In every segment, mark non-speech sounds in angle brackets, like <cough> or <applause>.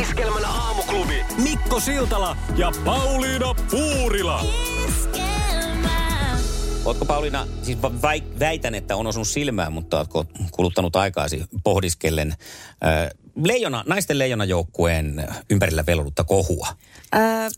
Iskelmän aamuklubi. Mikko Siltala ja Pauliina Puurila. Ootko Pauliina, siis vai, väitän, että on osunut silmään, mutta ootko kuluttanut aikaasi pohdiskellen äh, leijona, naisten leijonajoukkueen ympärillä velvollutta kohua? Ää,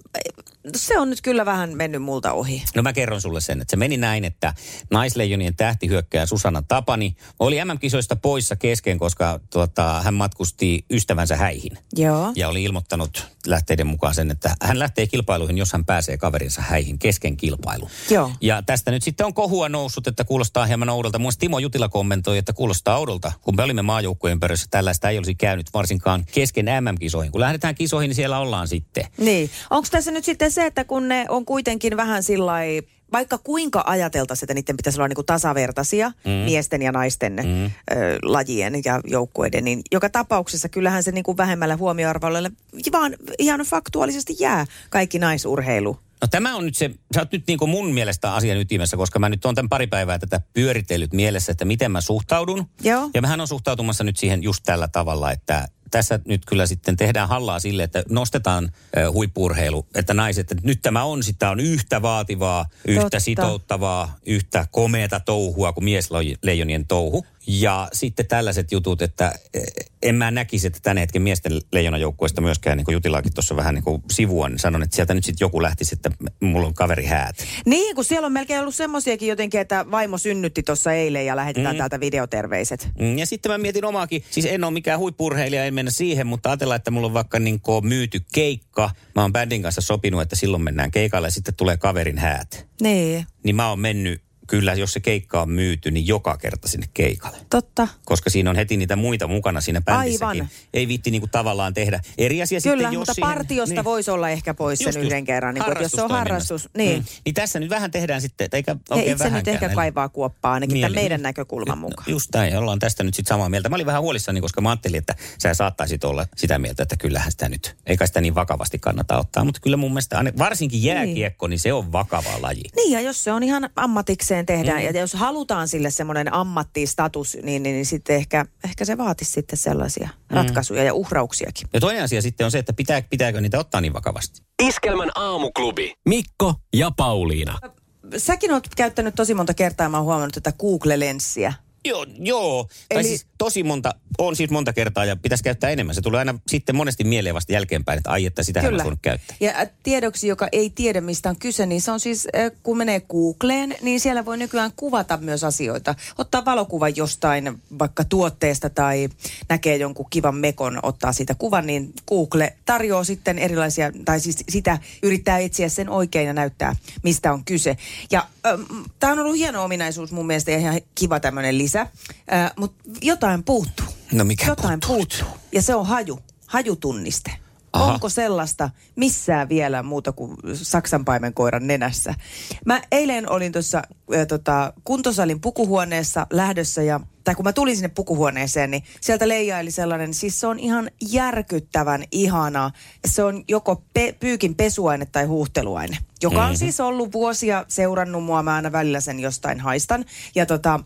se on nyt kyllä vähän mennyt multa ohi. No mä kerron sulle sen, että se meni näin, että naisleijonien tähtihyökkäjä Susanna Tapani oli MM-kisoista poissa kesken, koska tuota, hän matkusti ystävänsä häihin. Joo. Ja oli ilmoittanut lähteiden mukaan sen, että hän lähtee kilpailuihin, jos hän pääsee kaverinsa häihin kesken kilpailu. Joo. Ja tästä nyt sitten on kohua noussut, että kuulostaa hieman oudolta. Muun Timo Jutila kommentoi, että kuulostaa oudolta. Kun me olimme maajoukkueen perässä, tällaista ei olisi käynyt varsinkaan kesken MM-kisoihin. Kun lähdetään kisoihin, niin siellä ollaan sitten. Niin. Onko tässä nyt sitten se, että kun ne on kuitenkin vähän sillä vaikka kuinka ajateltaisiin, että niiden pitäisi olla niin kuin tasavertaisia mm. miesten ja naisten mm. ö, lajien ja joukkueiden, niin joka tapauksessa kyllähän se niin kuin vähemmällä huomioarvoilla vaan ihan faktuaalisesti jää kaikki naisurheilu. No tämä on nyt se, sä oot nyt niin kuin mun mielestä asian ytimessä, koska mä nyt on tämän pari päivää tätä pyöritellyt mielessä, että miten mä suhtaudun. Joo. Ja mähän on suhtautumassa nyt siihen just tällä tavalla, että tässä nyt kyllä sitten tehdään hallaa sille, että nostetaan huippurheilu, että naiset, että nyt tämä on, sitä on yhtä vaativaa, yhtä Totta. sitouttavaa, yhtä komeata touhua kuin miesleijonien touhu. Ja sitten tällaiset jutut, että eh, en mä näkisi, että tänä hetken miesten leijonajoukkueesta myöskään, niin kuin Jutilaakin tuossa vähän niin kuin sivua, niin sanon, että sieltä nyt sitten joku lähtisi, että mulla on kaveri häät. Niin, kun siellä on melkein ollut semmoisiakin jotenkin, että vaimo synnytti tuossa eilen ja lähetetään mm. täältä videoterveiset. Mm, Ja sitten mä mietin omaakin, siis en ole mikään huippurheilija, en mennä siihen, mutta ajatellaan, että mulla on vaikka niin myyty keikka. Mä oon bändin kanssa sopinut, että silloin mennään keikalle ja sitten tulee kaverin häät. Niin, Niin mä oon mennyt, kyllä jos se keikka on myyty, niin joka kerta sinne keikalle. totta. Koska siinä on heti niitä muita mukana siinä bändissäkin. Aivan. Ei viitti niinku tavallaan tehdä. Eri asia Kyllä, sitten, jos mutta siihen, partiosta niin. voisi olla ehkä pois sen Just, just. yhden kerran. Niin kuin, jos se on harrastus, niin. Mm. Niin tässä nyt vähän tehdään sitten, eikä Ja oikein itse nyt ehkä Eli- kaivaa kuoppaa ainakin Niin, tämän meidän näkökulman mukaan. No, just näin, ollaan tästä nyt sitten samaa mieltä. Mä olin vähän huolissani, koska mä ajattelin, että sä saattaisit olla sitä mieltä, että kyllähän sitä nyt, eikä sitä niin vakavasti kannata ottaa. Mutta kyllä mun mielestä, varsinkin jääkiekko, niin se on vakava laji. Niin, ja jos se on ihan ammatikseen tehdään, Mm. mm. ja jos halutaan sille semmoinen ammattistatus, niin, niin, niin sitten ehkä, ehkä se vaatisi sitten sellaisia mm. ratkaisuja ja uhrauksiakin. Ja toinen asia sitten on se, että pitää, pitääkö niitä ottaa niin vakavasti. Iskelmän aamuklubi. Mikko ja Pauliina. Säkin oot käyttänyt tosi monta kertaa, mä oon huomannut tätä Google-lenssiä. Joo, joo. Tai Eli- siis tosi monta, on siis monta kertaa ja pitäisi käyttää enemmän. Se tulee aina sitten monesti mieleen vasta jälkeenpäin, että ai, että sitä Kyllä. on käyttää. Ja äh, tiedoksi, joka ei tiedä mistä on kyse, niin se on siis, äh, kun menee Googleen, niin siellä voi nykyään kuvata myös asioita. Ottaa valokuvan jostain vaikka tuotteesta tai näkee jonkun kivan mekon, ottaa siitä kuvan, niin Google tarjoaa sitten erilaisia, tai siis sitä yrittää etsiä sen oikein ja näyttää, mistä on kyse. Ja tämä on ollut hieno ominaisuus mun mielestä ja ihan kiva tämmöinen lisä, äh, mutta jotain puuttuu. No mikä Jotain puuttuu puuttuu. Ja se on haju, hajutunniste. Aha. Onko sellaista missään vielä muuta kuin saksanpaimenkoiran nenässä? Mä eilen olin tuossa äh, tota, kuntosalin pukuhuoneessa lähdössä ja tai kun mä tulin sinne pukuhuoneeseen, niin sieltä leijaili sellainen, siis se on ihan järkyttävän ihana. Se on joko pe- pyykin pesuaine tai huuhteluaine, joka on siis ollut vuosia seurannut mua, mä aina välillä sen jostain haistan. Ja tota,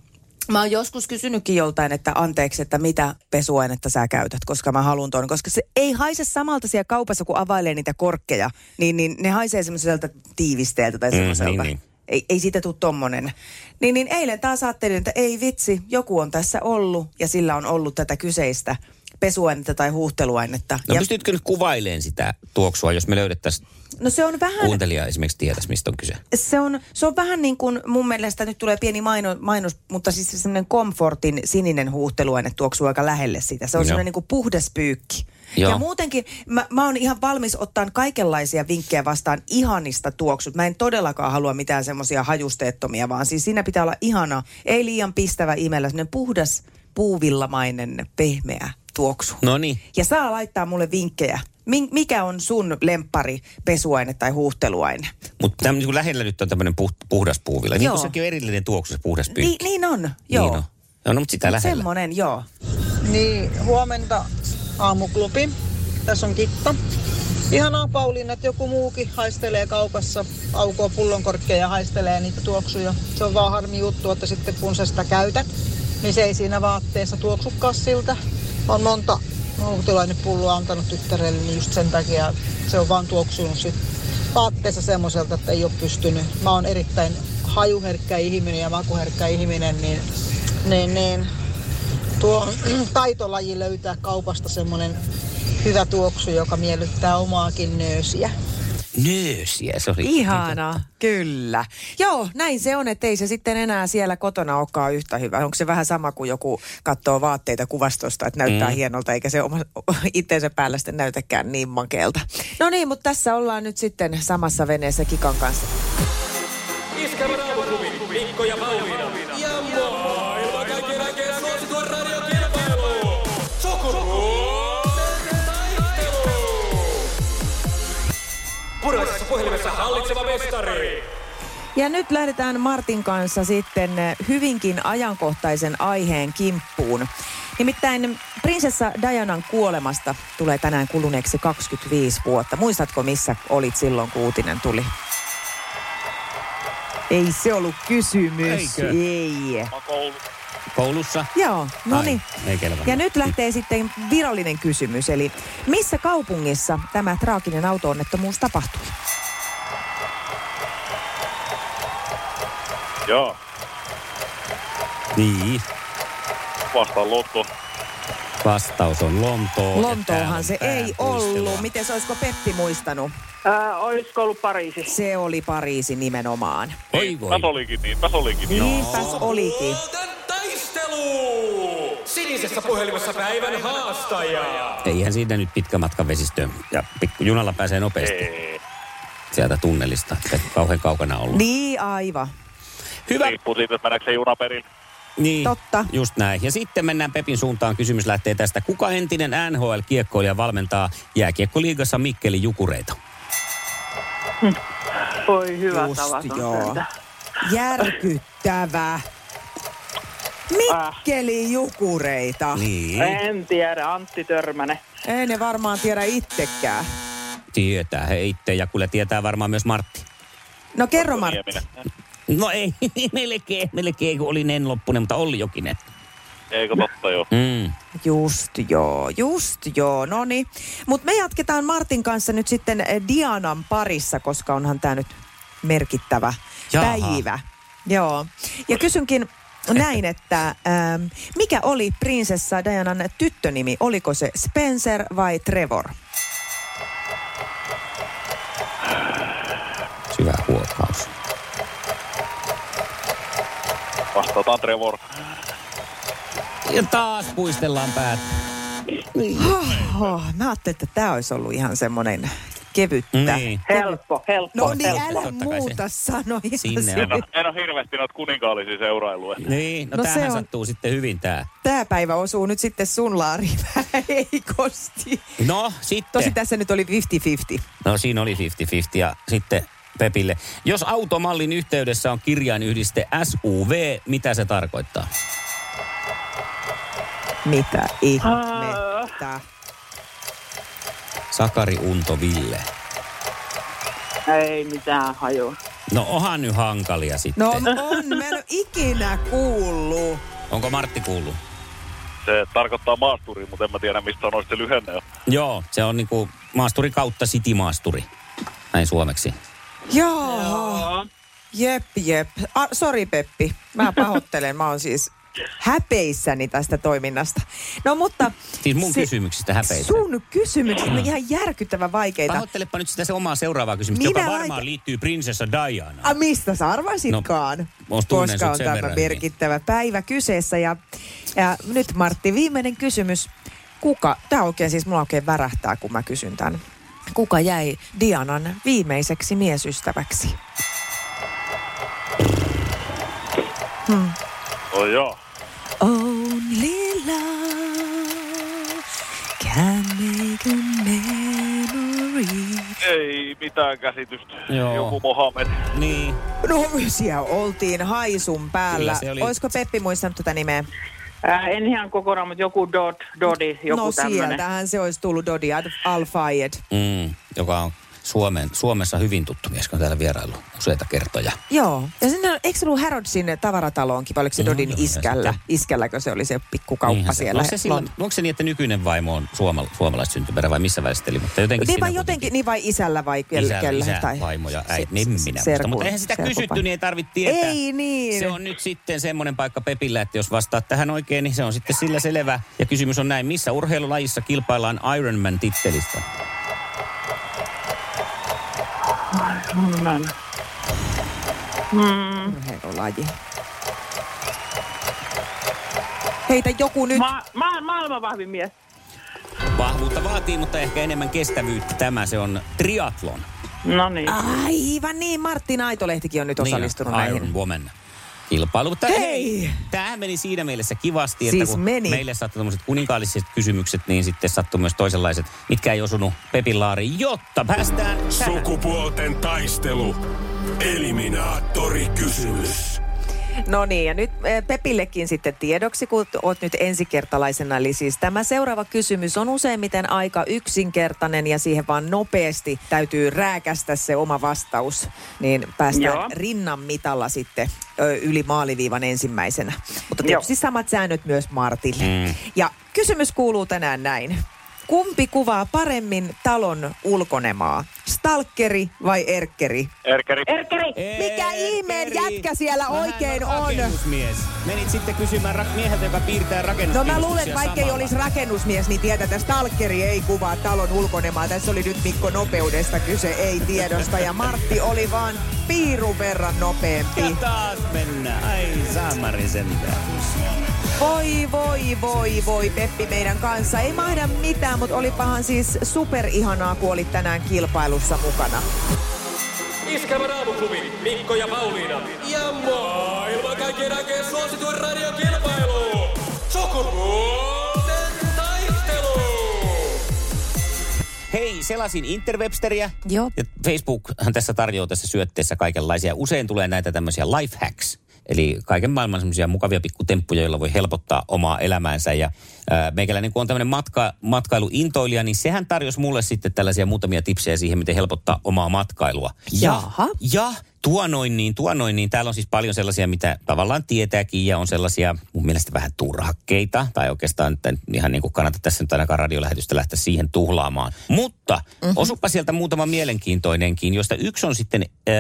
Mä oon joskus kysynytkin joltain, että anteeksi, että mitä pesuainetta sä käytät, koska mä haluan ton. Koska se ei haise samalta siellä kaupassa, kun availee niitä korkkeja, niin, niin ne haisee semmoiselta tiivisteeltä tai Mm, semmoiselta. niin, niin. Ei, ei siitä tule tommonen. Niin, niin eilen taas ajattelin, että ei vitsi, joku on tässä ollut ja sillä on ollut tätä kyseistä pesuainetta tai huuhteluainetta. No ja, pystytkö nyt kuvaileen sitä tuoksua, jos me löydettäisiin no se on vähän... kuuntelija esimerkiksi tietäisi, mistä on kyse? Se on, se on vähän niin kuin mun mielestä, nyt tulee pieni maino, mainos, mutta siis se semmoinen Comfortin sininen huuhteluaine tuoksuu aika lähelle sitä. Se on Joo. semmoinen niin kuin puhdas pyykki. Joo. Ja muutenkin mä, mä oon ihan valmis ottaa kaikenlaisia vinkkejä vastaan ihanista tuoksut. Mä en todellakaan halua mitään semmoisia hajusteettomia, vaan siis siinä pitää olla ihana, ei liian pistävä imellä, semmoinen puhdas puuvillamainen, pehmeä tuoksu. No niin. Ja saa laittaa mulle vinkkejä. Min- Mikä on sun lemppari pesuaine tai huuhteluaine? Mutta niin lähellä nyt on tämmöinen puh, puhdas puuvilla. Niin kuin sekin on erillinen tuoksu, se puhdas pyykki. Niin, niin on, joo. Niin on. No, no mutta sitä lähellä. Semmonen, joo. Niin, huomenta aamuklubi. Tässä on Kitta. Ihanaa Pauliina, että joku muukin haistelee kaupassa, aukoo pullonkorkkeja ja haistelee niitä tuoksuja. Se on vaan harmi juttu, että sitten kun sä sitä käytät, niin se ei siinä vaatteessa tuoksukaan siltä. On monta pullo antanut tyttärelle, niin just sen takia se on vaan tuoksunut sit vaatteessa semmoiselta, että ei ole pystynyt. Mä oon erittäin hajuherkkä ihminen ja makuherkkä ihminen, niin, niin, niin tuo <clears throat> taitolaji löytää kaupasta semmoinen hyvä tuoksu, joka miellyttää omaakin nöösiä. Nöösiä, se oli. Ihana, kyllä. Joo, näin se on, että ei se sitten enää siellä kotona olekaan yhtä hyvä. Onko se vähän sama kuin joku katsoo vaatteita kuvastosta, että näyttää mm. hienolta, eikä se oma, <laughs> itseensä päällä sitten näytäkään niin makeelta. No niin, mutta tässä ollaan nyt sitten samassa veneessä Kikan kanssa. Iskävä Mikko ja Pauliina. Puraisessa puhelimessa hallitseva mestari. Ja nyt lähdetään Martin kanssa sitten eh, hyvinkin ajankohtaisen aiheen kimppuun. Nimittäin prinsessa Dianan kuolemasta tulee tänään kuluneeksi 25 vuotta. Muistatko, missä olit silloin, kun uutinen tuli? Ei se ollut kysymys. Eikö? Ei. Koulussa? Joo, no niin. Ja nyt lähtee sitten virallinen kysymys. Eli missä kaupungissa tämä traaginen auto-onnettomuus tapahtui? Joo, Niin, vastaan Lotto. vastaus on Lontoo. täällä Lontoohan on se ei ollut. Miten se olisiko Peppi muistanut? Ää, olisiko ollut Pariisi? Se oli Pariisi nimenomaan. Oi voi. Täs olikin niin, täs olikin niin. Niinpäs olikin. Taistelu. Sinisessä puhelimessa päivän haastaja. Eihän siinä nyt pitkä matka vesistöön. Ja pikku junalla pääsee nopeasti Ei, sieltä tunnelista. Ei kauhean kaukana ollut. Niin, aivan. Hyvä. riippuu siitä, että se juna perin. Niin, Totta. just näin. Ja sitten mennään Pepin suuntaan. Kysymys lähtee tästä. Kuka entinen NHL-kiekkoilija valmentaa jääkiekkoliigassa Mikkelin Jukureita? <laughs> Voi hyvä Just tavaton joo. Järkyttävä. Mikkeli Jukureita. Niin. En tiedä, Antti Törmänen. Ei ne varmaan tiedä itsekään. Tietää he itse ja kyllä tietää varmaan myös Martti. No kerro Martti. No ei, <laughs> melkein, melkein kun oli Nen Loppunen, mutta Olli Jokinen. Eikö totta joo? Mm. Just joo, just joo, no niin. Mutta me jatketaan Martin kanssa nyt sitten eh, Dianan parissa, koska onhan tämä nyt merkittävä Jaha. päivä. Joo. Ja kysynkin näin, että ähm, mikä oli prinsessa Dianan tyttönimi? Oliko se Spencer vai Trevor? Vastataan Trevor. Ja taas puistellaan päät. Oh, mä ajattelin, että tämä olisi ollut ihan semmoinen kevyttä. Niin. Helppo, helppo, No niin, helppo. älä muuta sano. ihan sinne. En ole, en ole hirveästi noita kuninkaallisia seurailuja. Niin, no, No no se tämähän on- sattuu sitten hyvin tää. Tämä päivä osuu nyt sitten sun laariin <laughs> heikosti. No sitten. Tosi tässä nyt oli 50-50. No siinä oli 50-50 ja sitten Pepille. Jos automallin yhteydessä on kirjainyhdiste SUV, mitä se tarkoittaa? Mitä ihmettä? Sakari Unto Ville. Ei mitään hajua. No onhan nyt hankalia sitten. No on, mä en ole ikinä kuullut. Onko Martti kuullut? Se tarkoittaa maasturia, mutta en mä tiedä, mistä sanoisi se lyhenne. Joo, se on niinku maasturi kautta city-maasturi. Näin suomeksi. Joo. Jep, jep. Ah, sori Peppi, mä pahoittelen. Mä oon siis häpeissäni tästä toiminnasta. No mutta... Siis mun kysymyksistä häpeitä. Sun kysymykset on ihan järkyttävän vaikeita. Pahoittelepa nyt sitä se omaa seuraavaa kysymystä, Minä joka varmaan liittyy prinsessa Dianaan. A, mistä sä arvasitkaan? No, koska on tämä verran hyvin. merkittävä päivä kyseessä. Ja, ja nyt Martti, viimeinen kysymys. Kuka, tämä oikein siis mulla oikein värähtää, kun mä kysyn tämän. Kuka jäi Dianan viimeiseksi miesystäväksi? Oh joo. Only love can make a memory. Ei mitään käsitystä. Joo. Joku Mohamed. Niin. No siellä oltiin haisun päällä. Kyllä se oli- Olisiko Peppi muistanut tätä nimeä? Ää, en ihan kokonaan, mutta joku Dod, Dodi, joku no tämmöinen. sieltähän se olisi tullut Dodi Al- Al-Fayed. Mm, joka on Suomen, Suomessa hyvin tuttu mies, kun on täällä vierailu useita kertoja. Joo. Ja sinne, eikö se ollut Harrodsin tavarataloonkin, vai oliko se Joo, Dodin joo, iskällä? sitten- Iskälläkö se oli se pikkukauppa Niinhän se- siellä? Onko se, sillä, Lont- onko se niin, että nykyinen vaimo on suomala, suomalaista syntyperä vai missä väesteli? Mutta jotenkin Niin vai jotenkin, niin vai isällä vai kel, Isä, isä tai vaimo ja äiti, se- niin minä se- serkun- Mutta eihän sitä kysytty, niin ei tarvitse tietää. Ei niin. Se on nyt sitten semmoinen paikka Pepillä, että jos vastaat tähän oikein, niin se on sitten sillä selvä. Ja kysymys on näin, missä urheilulajissa kilpaillaan Ironman-tittelistä? Ironman. urheilulaji. Heitä joku nyt. Ma- ma- maailman vahvin mies. Vahvuutta vaatii, mutta ehkä enemmän kestävyyttä tämä. Se on triathlon. No niin. Aivan niin, Martin Aitolehtikin on nyt osallistunut niin, näihin. Iron Woman kilpailu. Mutta Hei! hei, tämähän meni siinä mielessä kivasti, että Siis kun meni. meille sattui tämmöiset kuninkaalliset kysymykset, niin sitten sattui myös toisenlaiset, mitkä ei osunut Pepin laariin, jotta päästään tähän. Sukupuolten taistelu. Eliminaattori kysymys. No niin, ja nyt eh, Pepillekin sitten tiedoksi, kun oot nyt ensikertalaisena. Eli siis tämä seuraava kysymys on useimmiten aika yksinkertainen ja siihen vaan nopeasti täytyy rääkästä se oma vastaus. Niin päästään Joo. rinnan mitalla sitten ö, yli maaliviivan ensimmäisenä. Mutta tietysti samat säännöt myös Martille. Mm. Ja kysymys kuuluu tänään näin. Kumpi kuvaa paremmin talon ulkonemaa? Stalkeri vai erkkeri? Erkeri. Erkeri. Mikä ihmeen jätkä siellä Vähän oikein on? rakennusmies. Menit sitten kysymään rak- mieheltä, joka piirtää No mä luulen, että vaikka ei samalla. olisi rakennusmies, niin tietää, että stalkeri ei kuvaa talon ulkonemaa. Tässä oli nyt Mikko nopeudesta kyse, ei tiedosta. Ja Martti oli vaan piirun verran nopeampi. Ja taas mennään. Saamari sentään. Voi, voi, voi, voi Peppi meidän kanssa. Ei mahda mitään, mutta olipahan siis superihanaa, kun olit tänään kilpailussa mukana. Iskävä raamuklubi, Mikko ja Pauliina. Ja maailman kaikkien aikeen suosituen radiokilpailu. Sukupuolten taistelu. Hei, selasin Interwebsteriä. Joo. Ja Facebookhan tässä tarjoaa tässä syötteessä kaikenlaisia. Usein tulee näitä tämmöisiä life hacks. Eli kaiken maailman semmoisia mukavia pikkutemppuja, joilla voi helpottaa omaa elämäänsä. Ja ää, meikäläinen, kun on tämmöinen matka, matkailuintoilija, niin sehän tarjosi mulle sitten tällaisia muutamia tipsejä siihen, miten helpottaa omaa matkailua. Ja, Jaha. ja tuo noin niin, tuo noin niin. Täällä on siis paljon sellaisia, mitä tavallaan tietääkin ja on sellaisia mun mielestä vähän turhakkeita. Tai oikeastaan että ihan niin kuin kannata tässä nyt ainakaan radiolähetystä lähteä siihen tuhlaamaan. Mutta mm-hmm. osupa sieltä muutama mielenkiintoinenkin, josta yksi on sitten, äh,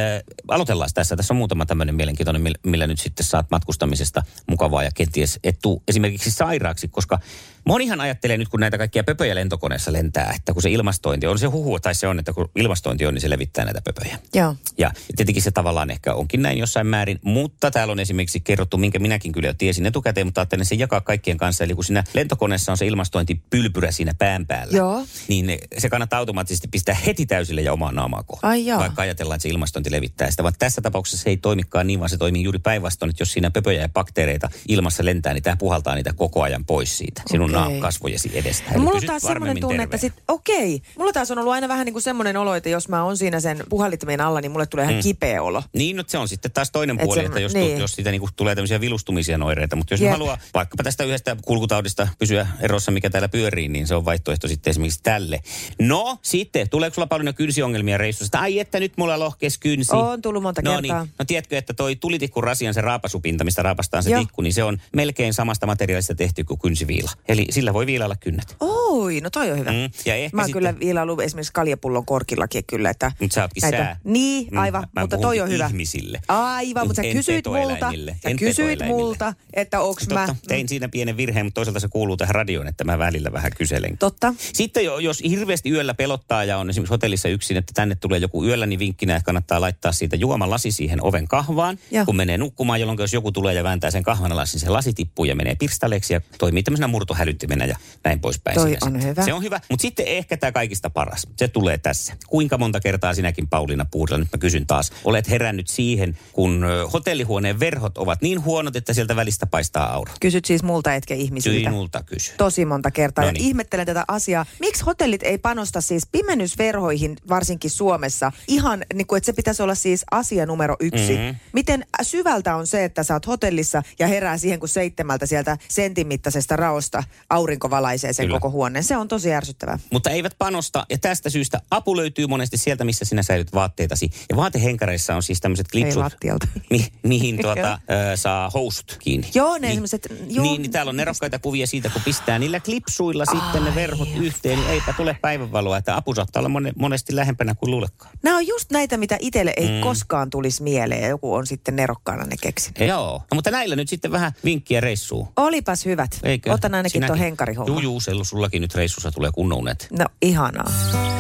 aloitellaan tässä. Tässä on muutama tämmöinen mielenkiintoinen, millä- millä nyt sitten saat matkustamisesta mukavaa ja kenties et tuu esimerkiksi sairaaksi, koska Monihan ajattelee nyt, kun näitä kaikkia pöpöjä lentokoneessa lentää, että kun se ilmastointi on se huhu, tai se on, että kun ilmastointi on, niin se levittää näitä pöpöjä. Joo. Ja tietenkin se tavallaan ehkä onkin näin jossain määrin, mutta täällä on esimerkiksi kerrottu, minkä minäkin kyllä jo tiesin etukäteen, mutta ajattelin sen jakaa kaikkien kanssa. Eli kun siinä lentokoneessa on se ilmastointipylpyrä siinä pään päällä, Joo. niin se kannattaa automaattisesti pistää heti täysille ja omaa naamaa kohtaan. Ai. Vaikka ajatellaan, että se ilmastointi levittää sitä. Vaan tässä tapauksessa se ei toimikaan niin, vaan se toimii juuri päinvastoin, että jos siinä pöpöjä ja bakteereita ilmassa lentää, niin tämä puhaltaa niitä koko ajan pois siitä sinun okay. kasvojesi edestä. No, Eli mulla on taas semmoinen tunne, että sit, okei. Mulla taas on ollut aina vähän niin kuin semmoinen olo, että jos mä oon siinä sen puhallittimien alla, niin mulle tulee ihan kipeä olo. Niin, no se on sitten taas toinen Et puoli, se- että jos, niin. niin. jos siitä niinku tulee tämmöisiä vilustumisia oireita, mutta jos Jep. Haluaa vaikkapa tästä yhdestä kulkutaudista pysyä erossa, mikä täällä pyörii, niin se on vaihtoehto sitten esimerkiksi tälle. No, sitten, tuleeko sulla paljon kynsiongelmia reissusta? Ai että nyt mulla lohkes kynsi. On tullut monta no kertaa. Niin. No tiedätkö, että toi tulitikku rasian se raapasupinta, mistä raapastaan se Joo. tikku, niin se on melkein samasta materiaalista tehty kuin kynsiviila. Eli sillä voi viilailla kynnet. Oi, no toi on hyvä. Mm, ja ehkä mä oon sitten- kyllä viilailu esimerkiksi kaljapullon korkillakin kyllä, että... Nyt sä ootkin näitä- sää. Niin, Mm, aivan, mä mutta toi on hyvä. ihmisille. Aivan, mutta sä kysyit multa, sä En kysyit multa, että onks Totta, mä... tein siinä pienen virheen, mutta toisaalta se kuuluu tähän radioon, että mä välillä vähän kyselen. Totta. Sitten jo, jos hirveästi yöllä pelottaa ja on esimerkiksi hotellissa yksin, että tänne tulee joku yöllä, niin vinkkinä, että kannattaa laittaa siitä juomalasi siihen oven kahvaan, Joo. kun menee nukkumaan, jolloin jos joku tulee ja vääntää sen kahvan alas, niin se lasi tippuu ja menee pirstaleeksi ja toimii tämmöisenä murtohälyttimenä ja näin poispäin. Toi on sitten. hyvä. Se on hyvä, mutta sitten ehkä tämä kaikista paras. Se tulee tässä. Kuinka monta kertaa sinäkin, Pauliina Puurila, nyt mä kysyn taas, olet herännyt siihen, kun hotellihuoneen verhot ovat niin huonot, että sieltä välistä paistaa aura? Kysyt siis multa etkä ihmisiltä. Sinulta kysy. Tosi monta kertaa. No Ja ihmettelen tätä asiaa. Miksi hotellit ei panosta siis pimennysverhoihin, varsinkin Suomessa? Ihan niin kuin, että se pitäisi olla siis asia numero yksi. Mhm. Mm-hmm. Miten syvältä on se, että sä oot hotellissa ja herää siihen, kun seitsemältä sieltä sentin mittaisesta raosta aurinko valaisee sen Kyllä. koko huoneen. Se on tosi ärsyttävää. Mutta eivät panosta, ja tästä syystä apu löytyy monesti sieltä, missä sinä säilyt vaatteitasi. Ja vaatehenkareissa on siis tämmöiset klipsut, <laughs> mi- mihin tuota, ö, saa housut kiinni. Joo, ne niin, joo. Niin, niin täällä on nerokkaita kuvia siitä, kun pistää niillä klipsuilla sitten ne verhot yhteen, niin eipä tule päivänvaloa, että apu saattaa olla mone, monesti lähempänä kuin luulekaan. Nämä on just näitä, mitä itselle ei mm. koskaan tulisi mieleen ja joku on sitten nerokkaana ne keksinyt. Joo, no, mutta näillä nyt sitten vähän vinkkiä reissuun. Olipas hyvät. Eikö? Otan ainakin tuon Sinäkin. henkarihomman. Juu, juu, sellu, sullakin nyt reissussa tulee kunnon unet. No ihanaa.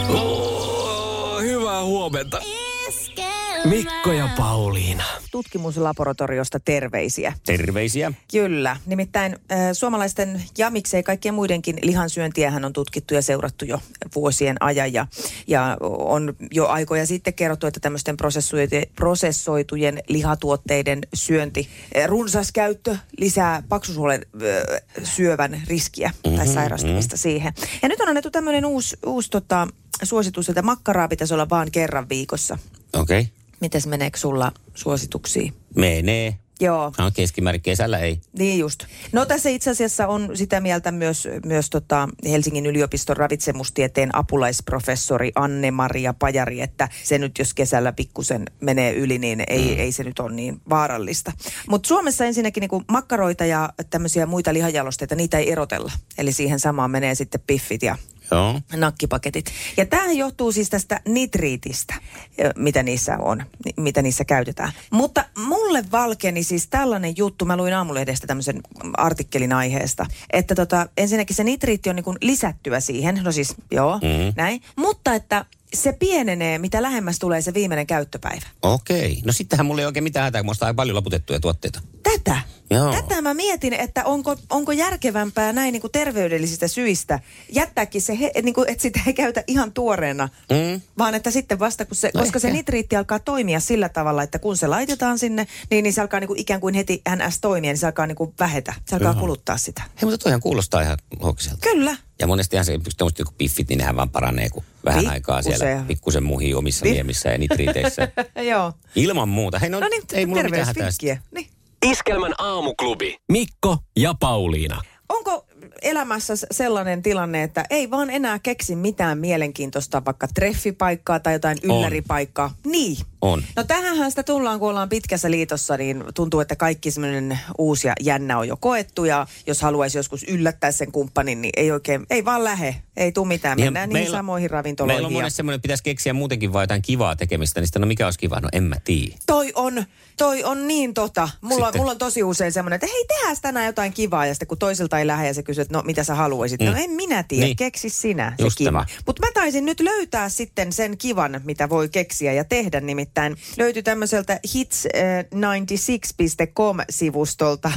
Oh, hyvää huomenta. Mikko ja Pauliina. Tutkimuslaboratoriosta terveisiä. Terveisiä. Kyllä. Nimittäin äh, suomalaisten ja miksei kaikkien muidenkin lihansyöntiähän on tutkittu ja seurattu jo vuosien ajan. Ja, ja on jo aikoja sitten kerrottu, että tämmöisten prosessoitujen, prosessoitujen lihatuotteiden syönti, äh, runsas käyttö lisää paksusuolen äh, syövän riskiä mm-hmm, tai sairastumista mm-hmm. siihen. Ja nyt on annettu tämmöinen uusi, uusi tota, suositus, että makkaraa pitäisi olla vaan kerran viikossa. Okei. Okay. Mites meneekö sulla suosituksiin? Menee. Joo. No, keskimäärin kesällä ei. Niin just. No tässä itse asiassa on sitä mieltä myös, myös tota Helsingin yliopiston ravitsemustieteen apulaisprofessori Anne-Maria Pajari, että se nyt jos kesällä pikkusen menee yli, niin ei, mm. ei se nyt ole niin vaarallista. Mutta Suomessa ensinnäkin niinku makkaroita ja tämmöisiä muita lihajalosteita, niitä ei erotella. Eli siihen samaan menee sitten piffit ja Joo. nakkipaketit. Ja tämähän johtuu siis tästä nitriitistä, mitä niissä on, mitä niissä käytetään. Mutta mulle valkeni siis tällainen juttu, mä luin aamulehdestä tämmöisen artikkelin aiheesta, että tota, ensinnäkin se nitriitti on niin lisättyä siihen, no siis joo, mm-hmm. näin, mutta että se pienenee, mitä lähemmäs tulee se viimeinen käyttöpäivä. Okei. No sittenhän mulla ei oikein mitään hätää, kun musta aika paljon loputettuja tuotteita. Tätä. Joo. Tätä mä mietin, että onko, onko järkevämpää näin niin kuin terveydellisistä syistä jättääkin se, he, niin kuin, että sitä ei käytä ihan tuoreena, Mm. vaan että sitten vasta, kun se, No koska se ehkä. nitriitti alkaa toimia sillä tavalla, että kun se laitetaan sinne, niin, niin se alkaa niin kuin ikään kuin heti NS toimia, niin se alkaa niin kuin vähetä. Se alkaa Joo. kuluttaa sitä. Hei, mutta toihan kuulostaa ihan loogiselta. Kyllä. Ja monestihan se tämmöiset joku piffit, niin nehän vaan paranee, kun vähän aikaa siellä Pikkusen. pikkusen muhii omissa Pi- liemissä ja nitriiteissä. <laughs> Joo. Ilman muuta. Hei, no, No niin, ei mulla mitään hätää. Niin. Iskelmän aamuklubi. Mikko ja Pauliina. Onko elämässä sellainen tilanne, että ei vaan enää keksi mitään mielenkiintoista, vaikka treffipaikkaa tai jotain On. ylläripaikkaa? Niin. On. No tähänhän sitä tullaan, kun ollaan pitkässä liitossa, niin tuntuu, että kaikki semmoinen uusi ja jännä on jo koettu. Ja jos haluaisi joskus yllättää sen kumppanin, niin ei oikein, ei vaan lähe. Ei tule mitään. Niin, Mennään niihin samoihin ravintoloihin. Meillä on monesti semmoinen, että pitäisi keksiä muutenkin vaan jotain kivaa tekemistä. Niin sitten, no mikä olisi kivaa? No en mä tiedä. Toi on, toi on niin tota. Mulla, Sitten- mulla on tosi usein semmoinen, että hei, tehdään tänään jotain kivaa. Ja sitten kun toiselta ei lähde ja se kysyy, että no mitä sä haluaisit? Mm. No en minä tiedä, Niin. keksi sinä Just se kiva. Mutta mä taisin nyt löytää sitten sen kivan, mitä voi keksiä ja tehdä. Nimittäin löytyi tämmöiseltä hits96.com-sivustolta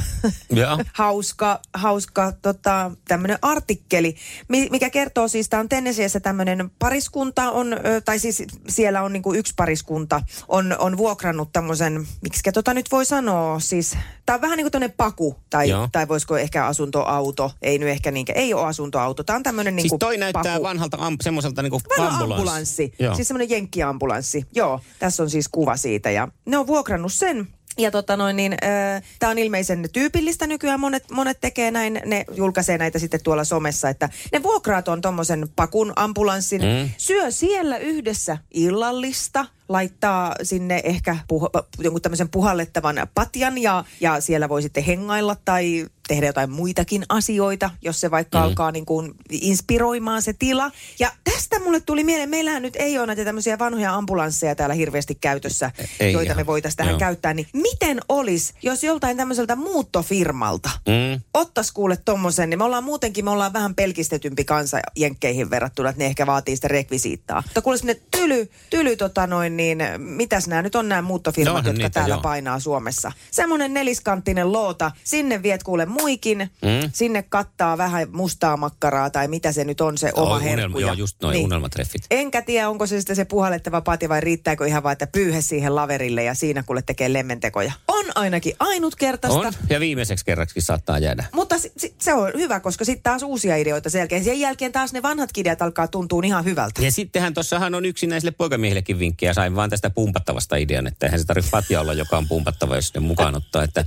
Joo. <laughs> hauska, hauska tota, tämmöinen artikkeli, mi- mikä kertoo siis, tämä on Tennesseessä tämmöinen pariskunta, on, tai siis siellä on niinku yksi pariskunta, on, on vuokrannut tämmöisen, miksi tota nyt voi sanoa, siis tämä on vähän niin kuin tämmöinen paku, tai, Joo. tai voisiko ehkä asuntoauto, ei nyt ehkä niinkään, ei ole asuntoauto, tämä on tämmöinen Siis niinku toi näyttää paku. vanhalta am, semmoiselta niinku Vanha ambulanssi. ambulanssi. Joo. Siis semmoinen jenkkiambulanssi. Joo, tässä on siis kuva siitä. Ja ne on vuokrannut sen. Ja tota noin, niin, äh, tämä on ilmeisen tyypillistä nykyään. Monet, monet tekee näin, ne julkaisee näitä sitten tuolla somessa, että ne vuokraat on tommosen pakun ambulanssin, mm. syö siellä yhdessä illallista, laittaa sinne ehkä puh- jonkun tämmöisen puhallettavan patjan ja, ja siellä voi sitten hengailla tai tehdä jotain muitakin asioita, jos se vaikka mm. alkaa niin kuin inspiroimaan se tila. Ja tästä mulle tuli mieleen, meillähän nyt ei ole näitä tämmöisiä vanhoja ambulansseja täällä hirveästi käytössä, Ei joita ihan. me voitaisiin tähän Joo. käyttää. Niin miten olisi, jos joltain tämmöiseltä muuttofirmalta Mm. ottais kuule tommosen, niin me ollaan muutenkin, me ollaan vähän pelkistetympi kansa jenkkeihin verrattuna, että ne ehkä vaatii sitä rekvisiittaa. Mutta kuule semmoinen tyly, tyly tota noin, niin mitäs nämä nyt on nämä muuttofirmat, No, jotka niitä, täällä joo. painaa Suomessa. Semmoinen neliskanttinen loota, sinne viet kuule muikin, Mm. sinne kattaa vähän mustaa makkaraa tai mitä se nyt on se oma Oi, herkku. unelma, joo, just noin unelmatreffit. Enkä tiedä, onko se sitten se puhallettava pati vai riittääkö ihan vaan, että pyyhe siihen laverille ja siinä kuule tekee lemmentekoja. On ainakin ainutkertaista. On, ja viimeiseksi kerraksi saattaa jäädä. Mutta si- si- se on hyvä, koska sitten taas uusia ideoita sen jälkeen. Sen jälkeen taas ne vanhat ideat alkaa tuntua ihan hyvältä. Ja sittenhän tuossahan on yksinäisille poikamiehillekin vinkkiä. Sain vaan tästä pumpattavasta idean, että eihän se tarvitse patja olla, joka on pumpattava, jos ne mukaan ottaa. Että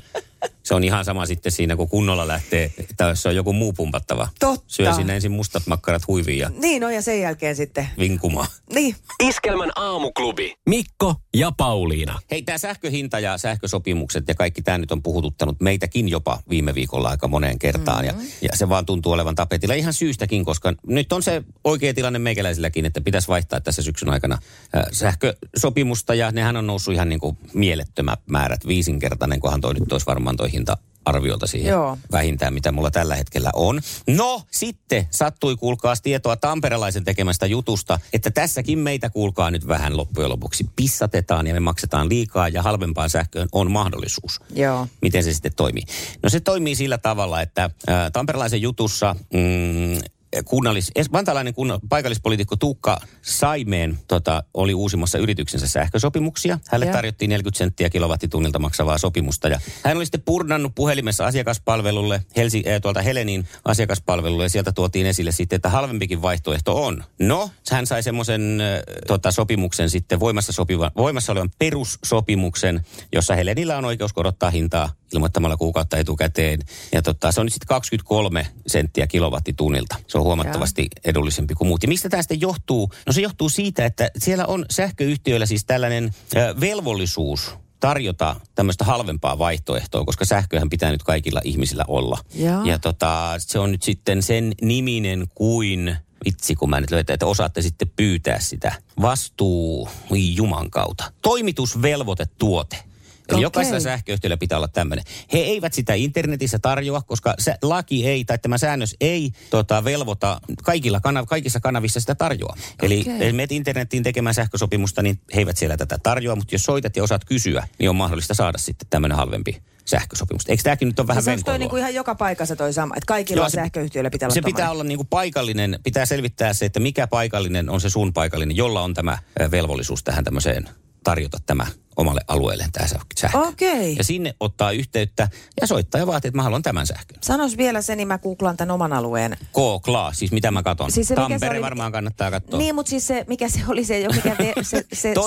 se on ihan sama sitten siinä, kun kunnolla lähtee, että jos se on joku muu pumpattava. Totta. Syö sinne ensin mustat makkarat huiviin ja Niin on ja sen jälkeen sitten. vinkumaan. Niin. Iskelmän aamuklubi. Mikko ja Pauliina. Hei, tämä sähköhinta ja sähkösopimukset ja kaikki tämä nyt on puhututtanut meitäkin jopa viime viikolla aika moneen kertaan. Mm-hmm. Ja, ja se vaan tuntuu olevan tapetilla ihan syystäkin, koska nyt on se oikea tilanne meikäläisilläkin, että pitäisi vaihtaa tässä syksyn aikana äh, sähkösopimusta. Ja nehän on noussut ihan niin kuin mielettömät määrät, viisinkertainen, kunhan toi nyt olisi varmaan toi hinta arviolta siihen Joo. vähintään, mitä mulla tällä hetkellä on. No, sitten sattui kuulkaas tietoa tamperelaisen tekemästä jutusta, että tässäkin meitä kuulkaa nyt vähän loppujen lopuksi pissatetaan ja me maksetaan liikaa ja halvempaan sähköön on mahdollisuus. Joo. Miten se sitten toimii? No se toimii sillä tavalla, että ä, tamperelaisen jutussa mm, kunnallis, vantaalainen kunna, paikallispoliitikko Tuukka Saimeen tota, oli uusimassa yrityksensä sähkösopimuksia. Hänelle Joo. tarjottiin 40 senttiä kilowattitunnilta maksavaa sopimusta. Ja hän oli sitten purnannut puhelimessa asiakaspalvelulle, Helsi, äh, tuolta Helenin asiakaspalvelulle, ja sieltä tuotiin esille sitten, että halvempikin vaihtoehto on. No, hän sai semmoisen äh, tota, sopimuksen sitten voimassa, sopiva, voimassa olevan perussopimuksen, jossa Helenillä on oikeus korottaa hintaa ilmoittamalla kuukautta etukäteen. Ja tota, se on nyt sitten 23 senttiä kilowattitunnilta. Se on huomattavasti edullisempi kuin muut. Ja mistä tämä sitten johtuu? No se johtuu siitä, että siellä on sähköyhtiöillä siis tällainen velvollisuus tarjota tämmöistä halvempaa vaihtoehtoa, koska sähköhän pitää nyt kaikilla ihmisillä olla. Joo. Ja tota, se on nyt sitten sen niminen kuin, vitsi kun mä nyt löytän, että osaatte sitten pyytää sitä. Vastuu, oi juman kautta. Toimitusvelvoitetuote. Eli Okei. jokaisella sähköyhtiöllä pitää olla tämmöinen. He eivät sitä internetissä tarjoa, koska se laki ei, tai tämä säännös ei tota, velvoita kaikilla kanav- kaikissa kanavissa sitä tarjoa. Eli okay. menet internettiin tekemään sähkösopimusta, niin he eivät siellä tätä tarjoa, mutta jos soitat ja osaat kysyä, niin on mahdollista saada sitten tämmöinen halvempi sähkösopimus. Eikö tämäkin nyt ole vähän se onko toi venkoilua? niinku ihan joka paikassa toi sama, että kaikilla Joo, on se- sähköyhtiöillä pitää olla Se pitää olla niin kuin paikallinen, pitää selvittää se, että mikä paikallinen on se sun paikallinen, jolla on tämä velvollisuus tähän tämmöiseen tarjota tämä omalle alueelleen tämä sähkö. Okei. Ja sinne ottaa yhteyttä ja soittaa ja vaatii, että mä haluan tämän sähkön. Sanos vielä se, niin mä googlaan tämän oman alueen. K-Kla, siis mitä mä katon. Siis se, Tampere oli- varmaan kannattaa katsoa. Niin, mutta siis se, mikä se oli se, jo- mikä ve, se, se. <laughs>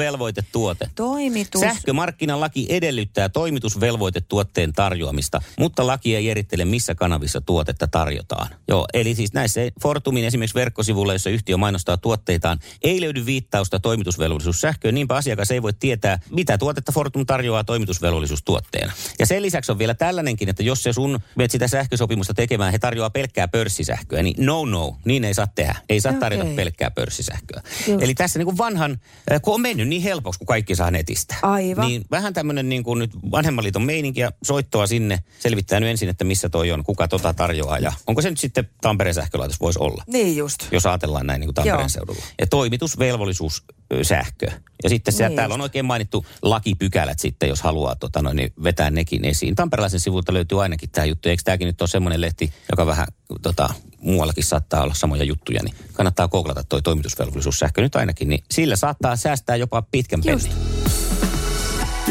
Toimitusvelvoitetuote. Toimitus. Sähkömarkkinalaki edellyttää toimitusvelvoitetuotteen tarjoamista, mutta laki ei erittele, missä kanavissa tuotetta tarjotaan. Joo, eli siis näissä Fortumin esimerkiksi verkkosivuilla, jossa yhtiö mainostaa tuotteitaan, ei löydy viittausta toimitusvelvollisuus sähköön, niinpä asiakas ei voi tietää, mitä tuotetta Fortum tarjoaa toimitusvelvollisuustuotteena. Ja sen lisäksi on vielä tällainenkin, että jos se sun menet sitä sähkösopimusta tekemään, he tarjoaa pelkkää pörssisähköä, niin no no, niin ei saa tehdä. Ei saa tarjota Okei. pelkkää pörssisähköä. Just. Eli tässä niin kuin vanhan, äh, kun on mennyt niin helpoksi, kun kaikki saa netistä. Aivan. Niin vähän tämmöinen niin kuin nyt vanhemman liiton meininki ja soittoa sinne. Selvittää nyt ensin, että missä toi on, kuka tota tarjoaa ja onko se nyt sitten Tampereen sähkölaitos voisi olla. Niin just. Jos ajatellaan näin niin kuin Tampereen Joo. seudulla. Ja toimitusvelvollisuus sähkö. Ja sitten siellä, Niin täällä on oikein mainittu lakipykälät sitten, jos haluaa tota, noin, niin vetää nekin esiin. Tamperelaisen sivulta löytyy ainakin tämä juttu. Eikö tämäkin nyt ole semmoinen lehti, joka vähän tota, muuallakin saattaa olla samoja juttuja, niin kannattaa googlata toi toimitusvelvollisuus sähkö nyt ainakin, niin sillä saattaa säästää jopa pitkän pennin.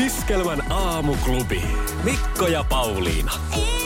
Iskelmän aamuklubi. Mikko ja Pauliina. Iskelmä.